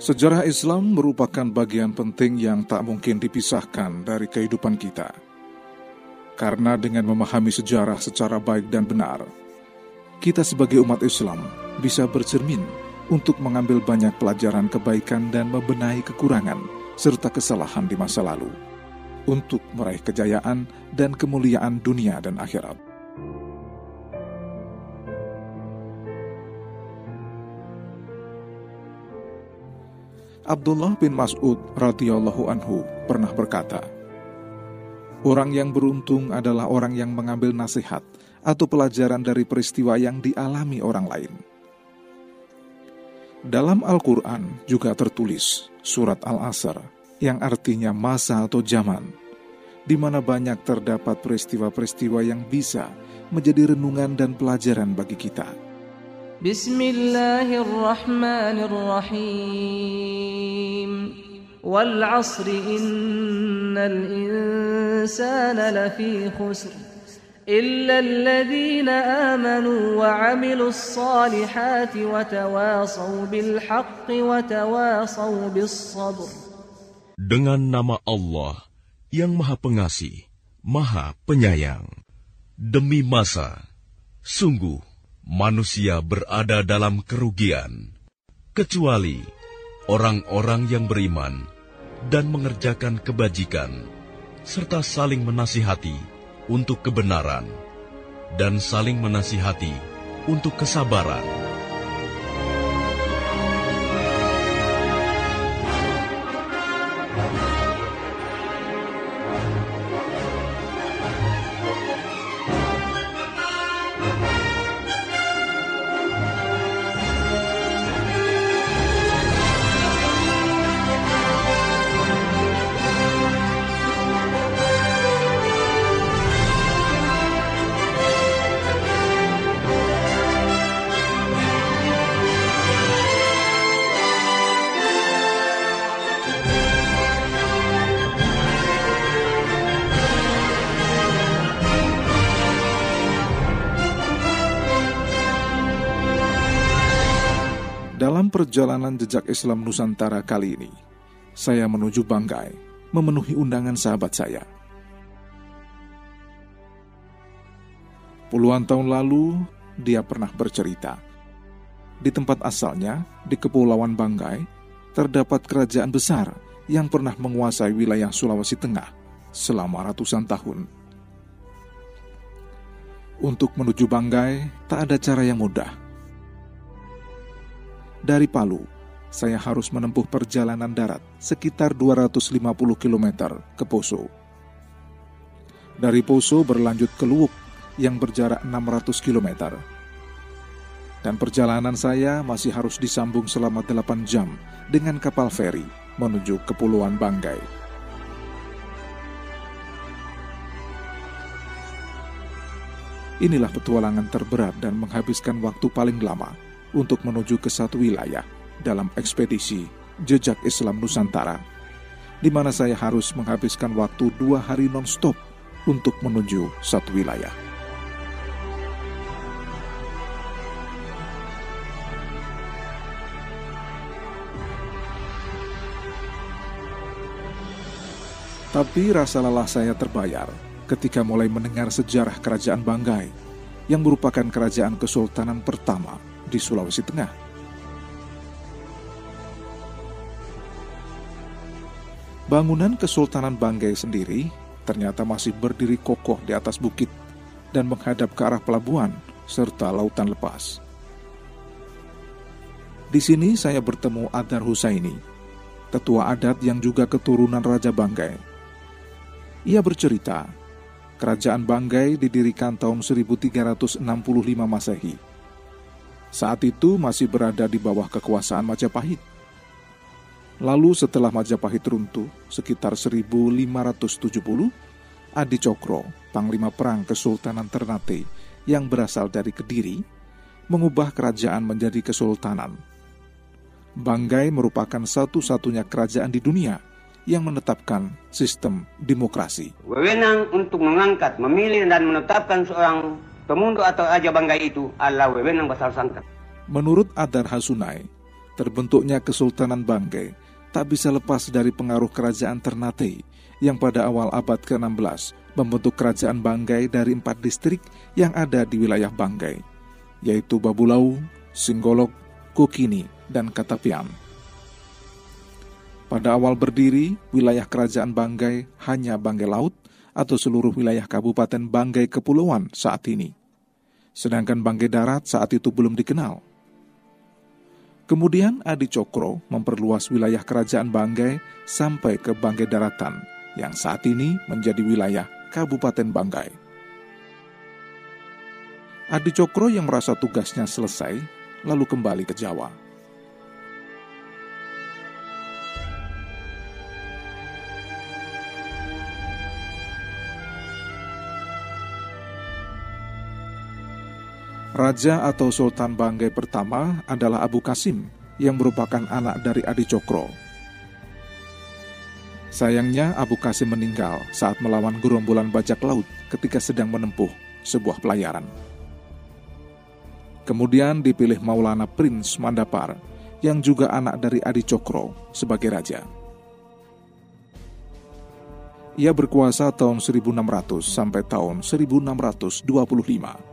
Sejarah Islam merupakan bagian penting yang tak mungkin dipisahkan dari kehidupan kita. Karena dengan memahami sejarah secara baik dan benar, kita sebagai umat Islam bisa bercermin untuk mengambil banyak pelajaran kebaikan dan membenahi kekurangan serta kesalahan di masa lalu untuk meraih kejayaan dan kemuliaan dunia dan akhirat. Abdullah bin Mas'ud radhiyallahu anhu pernah berkata, Orang yang beruntung adalah orang yang mengambil nasihat atau pelajaran dari peristiwa yang dialami orang lain. Dalam Al-Quran juga tertulis surat Al-Asr yang artinya masa atau zaman, di mana banyak terdapat peristiwa-peristiwa yang bisa menjadi renungan dan pelajaran bagi kita. بسم الله الرحمن الرحيم والعصر إن الإنسان لفي خسر إلا الذين آمنوا وعملوا الصالحات وتواصوا بالحق وتواصوا بالصبر Dengan nama Allah yang Maha Pengasih, Maha Penyayang. Demi masa, sungguh manusia berada dalam kerugian, kecuali orang-orang yang beriman dan mengerjakan kebajikan, serta saling menasihati untuk kebenaran, dan saling menasihati untuk kesabaran. Perjalanan jejak Islam Nusantara kali ini, saya menuju Banggai, memenuhi undangan sahabat saya. Puluhan tahun lalu, dia pernah bercerita. Di tempat asalnya, di Kepulauan Banggai, terdapat kerajaan besar yang pernah menguasai wilayah Sulawesi Tengah selama ratusan tahun. Untuk menuju Banggai, tak ada cara yang mudah dari Palu, saya harus menempuh perjalanan darat sekitar 250 km ke Poso. Dari Poso berlanjut ke Luwuk yang berjarak 600 km. Dan perjalanan saya masih harus disambung selama 8 jam dengan kapal feri menuju Kepulauan Banggai. Inilah petualangan terberat dan menghabiskan waktu paling lama untuk menuju ke satu wilayah dalam ekspedisi Jejak Islam Nusantara, di mana saya harus menghabiskan waktu dua hari non-stop untuk menuju satu wilayah. Tapi rasa lelah saya terbayar ketika mulai mendengar sejarah kerajaan Banggai yang merupakan kerajaan kesultanan pertama di Sulawesi Tengah. Bangunan Kesultanan Banggai sendiri ternyata masih berdiri kokoh di atas bukit dan menghadap ke arah pelabuhan serta lautan lepas. Di sini saya bertemu Adar Husaini, tetua adat yang juga keturunan Raja Banggai. Ia bercerita, kerajaan Banggai didirikan tahun 1365 Masehi saat itu masih berada di bawah kekuasaan Majapahit. Lalu setelah Majapahit runtuh sekitar 1570, Adi Cokro, Panglima Perang Kesultanan Ternate yang berasal dari Kediri, mengubah kerajaan menjadi kesultanan. Banggai merupakan satu-satunya kerajaan di dunia yang menetapkan sistem demokrasi. Wewenang untuk mengangkat, memilih dan menetapkan seorang pemundo atau aja bangga itu adalah wewenang basar sangkat. Menurut Adar Hasunai, terbentuknya Kesultanan Banggai tak bisa lepas dari pengaruh kerajaan Ternate yang pada awal abad ke-16 membentuk kerajaan Banggai dari empat distrik yang ada di wilayah Banggai, yaitu Babulau, Singgolok, Kukini, dan Katapian. Pada awal berdiri, wilayah kerajaan Banggai hanya Banggai Laut atau seluruh wilayah Kabupaten Banggai Kepulauan saat ini. Sedangkan Banggai Darat saat itu belum dikenal. Kemudian Adi Cokro memperluas wilayah kerajaan Banggai sampai ke Banggai Daratan yang saat ini menjadi wilayah Kabupaten Banggai. Adi Cokro yang merasa tugasnya selesai lalu kembali ke Jawa. Raja atau Sultan Banggai pertama adalah Abu Kasim yang merupakan anak dari Adi Cokro. Sayangnya Abu Kasim meninggal saat melawan gerombolan bajak laut ketika sedang menempuh sebuah pelayaran. Kemudian dipilih Maulana Prince Mandapar yang juga anak dari Adi Cokro sebagai raja. Ia berkuasa tahun 1600 sampai tahun 1625.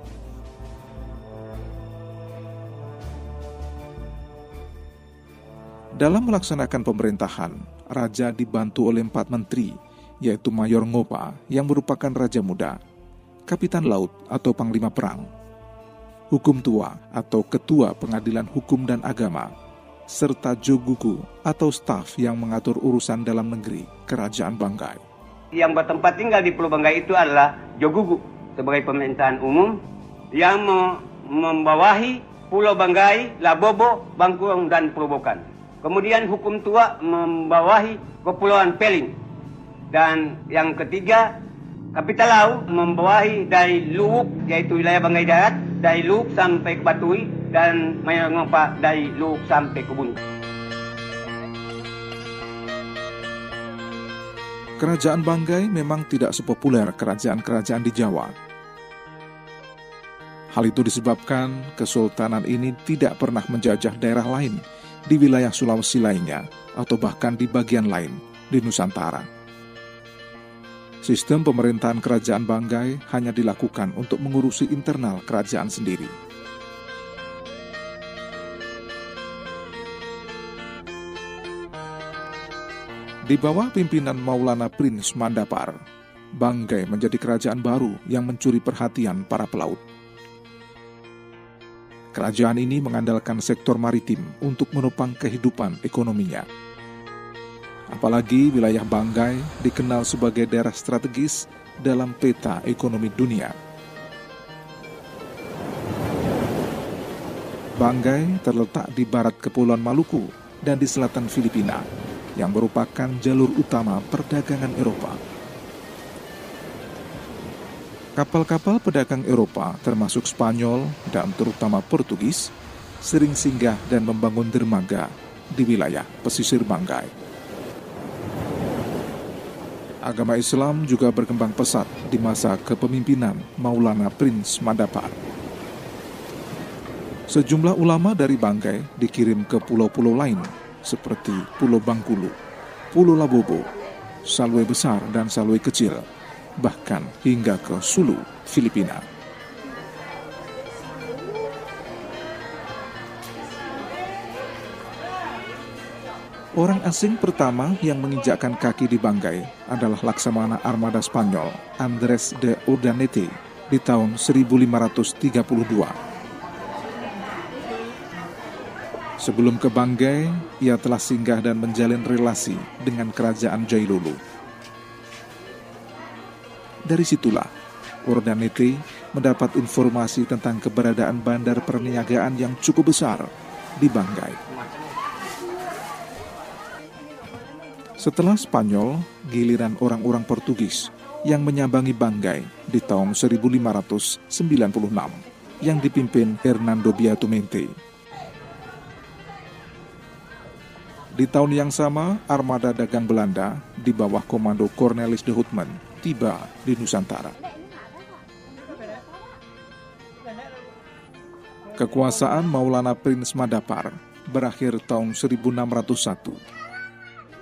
Dalam melaksanakan pemerintahan, raja dibantu oleh empat menteri, yaitu Mayor Ngopa yang merupakan raja muda, kapitan laut atau panglima perang, hukum tua atau ketua pengadilan hukum dan agama, serta joguku atau staf yang mengatur urusan dalam negeri kerajaan Banggai. Yang bertempat tinggal di Pulau Banggai itu adalah Jogugu sebagai pemerintahan umum yang membawahi Pulau Banggai, Labobo, Bangkong, dan Perobokan. Kemudian hukum tua membawahi Kepulauan Peling. Dan yang ketiga, Kapital Laut membawahi dari Luwuk, yaitu wilayah Banggai Darat, dari Luwuk sampai ke Batui, dan Mayangopa dari Luwuk sampai ke Buntu. Kerajaan Banggai memang tidak sepopuler kerajaan-kerajaan di Jawa. Hal itu disebabkan kesultanan ini tidak pernah menjajah daerah lain di wilayah Sulawesi lainnya, atau bahkan di bagian lain di Nusantara. Sistem pemerintahan kerajaan Banggai hanya dilakukan untuk mengurusi internal kerajaan sendiri. Di bawah pimpinan Maulana Prince Mandapar, Banggai menjadi kerajaan baru yang mencuri perhatian para pelaut. Kerajaan ini mengandalkan sektor maritim untuk menopang kehidupan ekonominya. Apalagi wilayah Banggai dikenal sebagai daerah strategis dalam peta ekonomi dunia. Banggai terletak di barat Kepulauan Maluku dan di selatan Filipina, yang merupakan jalur utama perdagangan Eropa. Kapal-kapal pedagang Eropa, termasuk Spanyol dan terutama Portugis, sering singgah dan membangun dermaga di wilayah pesisir Banggai. Agama Islam juga berkembang pesat di masa kepemimpinan Maulana Prince Mandapar. Sejumlah ulama dari Banggai dikirim ke pulau-pulau lain seperti Pulau Bangkulu, Pulau Labobo, Salwe Besar, dan Salwe Kecil bahkan hingga ke Sulu, Filipina. Orang asing pertama yang menginjakkan kaki di Banggai adalah laksamana armada Spanyol Andres de Urdanete di tahun 1532. Sebelum ke Banggai, ia telah singgah dan menjalin relasi dengan kerajaan Jailulu. Dari situlah, Urdanete mendapat informasi tentang keberadaan bandar perniagaan yang cukup besar di Banggai. Setelah Spanyol, giliran orang-orang Portugis yang menyambangi Banggai di tahun 1596 yang dipimpin Hernando Biatumente. Di tahun yang sama, armada dagang Belanda di bawah komando Cornelis de Houtman tiba di Nusantara. Kekuasaan Maulana Prince Madapar berakhir tahun 1601.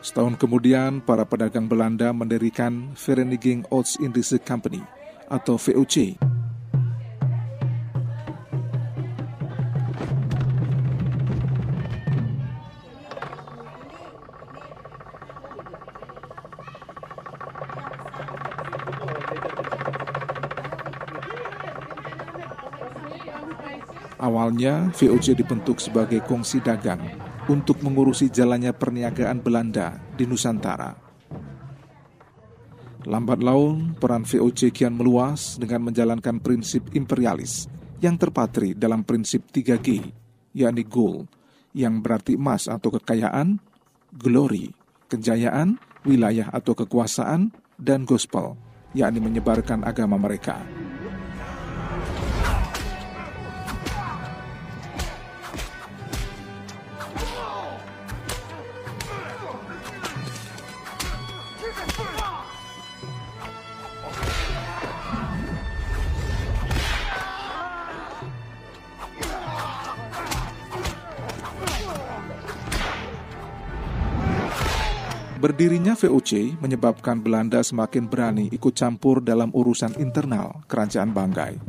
Setahun kemudian, para pedagang Belanda mendirikan Vereniging Oost Indische Company atau VOC Awalnya, VOC dibentuk sebagai kongsi dagang untuk mengurusi jalannya perniagaan Belanda di Nusantara. Lambat laun, peran VOC kian meluas dengan menjalankan prinsip imperialis yang terpatri dalam prinsip 3G, yakni gold, yang berarti emas atau kekayaan, glory, kejayaan, wilayah atau kekuasaan, dan gospel, yakni menyebarkan agama mereka. Berdirinya VOC menyebabkan Belanda semakin berani ikut campur dalam urusan internal kerajaan Banggai.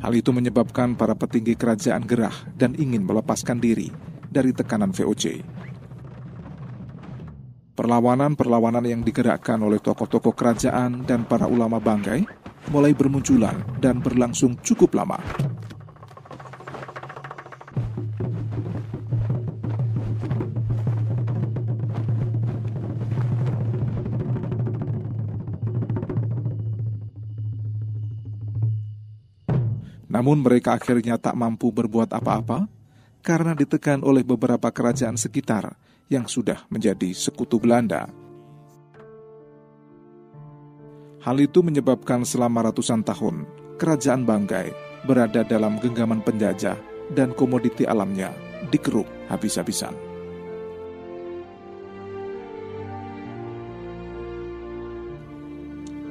Hal itu menyebabkan para petinggi kerajaan gerah dan ingin melepaskan diri dari tekanan VOC. Perlawanan-perlawanan yang digerakkan oleh tokoh-tokoh kerajaan dan para ulama Banggai mulai bermunculan dan berlangsung cukup lama. Namun mereka akhirnya tak mampu berbuat apa-apa karena ditekan oleh beberapa kerajaan sekitar yang sudah menjadi sekutu Belanda. Hal itu menyebabkan selama ratusan tahun kerajaan Banggai berada dalam genggaman penjajah dan komoditi alamnya dikeruk habis-habisan.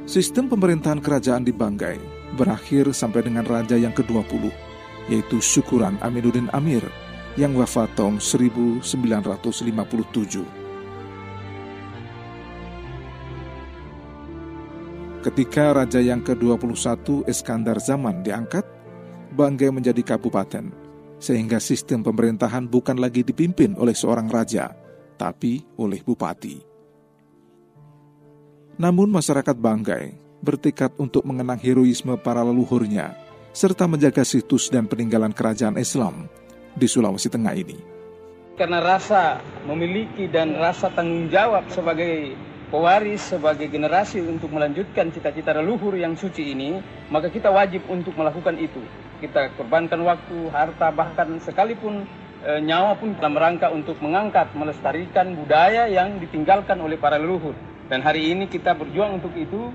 Sistem pemerintahan kerajaan di Banggai berakhir sampai dengan raja yang ke-20, yaitu Syukuran Aminuddin Amir yang wafat tahun 1957. Ketika raja yang ke-21 Iskandar Zaman diangkat, Banggai menjadi kabupaten, sehingga sistem pemerintahan bukan lagi dipimpin oleh seorang raja, tapi oleh bupati. Namun masyarakat Banggai bertekad untuk mengenang heroisme para leluhurnya, serta menjaga situs dan peninggalan kerajaan Islam di Sulawesi Tengah ini. Karena rasa memiliki dan rasa tanggung jawab sebagai pewaris, sebagai generasi untuk melanjutkan cita-cita leluhur yang suci ini, maka kita wajib untuk melakukan itu. Kita korbankan waktu, harta, bahkan sekalipun e, nyawa pun dalam rangka untuk mengangkat, melestarikan budaya yang ditinggalkan oleh para leluhur. Dan hari ini kita berjuang untuk itu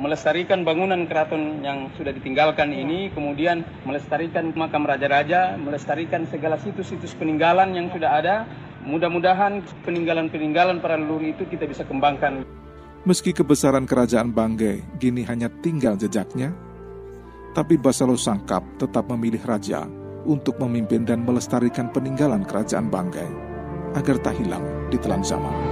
melestarikan bangunan keraton yang sudah ditinggalkan ini, kemudian melestarikan makam raja-raja, melestarikan segala situs-situs peninggalan yang sudah ada. Mudah-mudahan peninggalan-peninggalan para leluhur itu kita bisa kembangkan. Meski kebesaran kerajaan Banggai kini hanya tinggal jejaknya, tapi Basalo Sangkap tetap memilih raja untuk memimpin dan melestarikan peninggalan kerajaan Banggai agar tak hilang di telan zaman.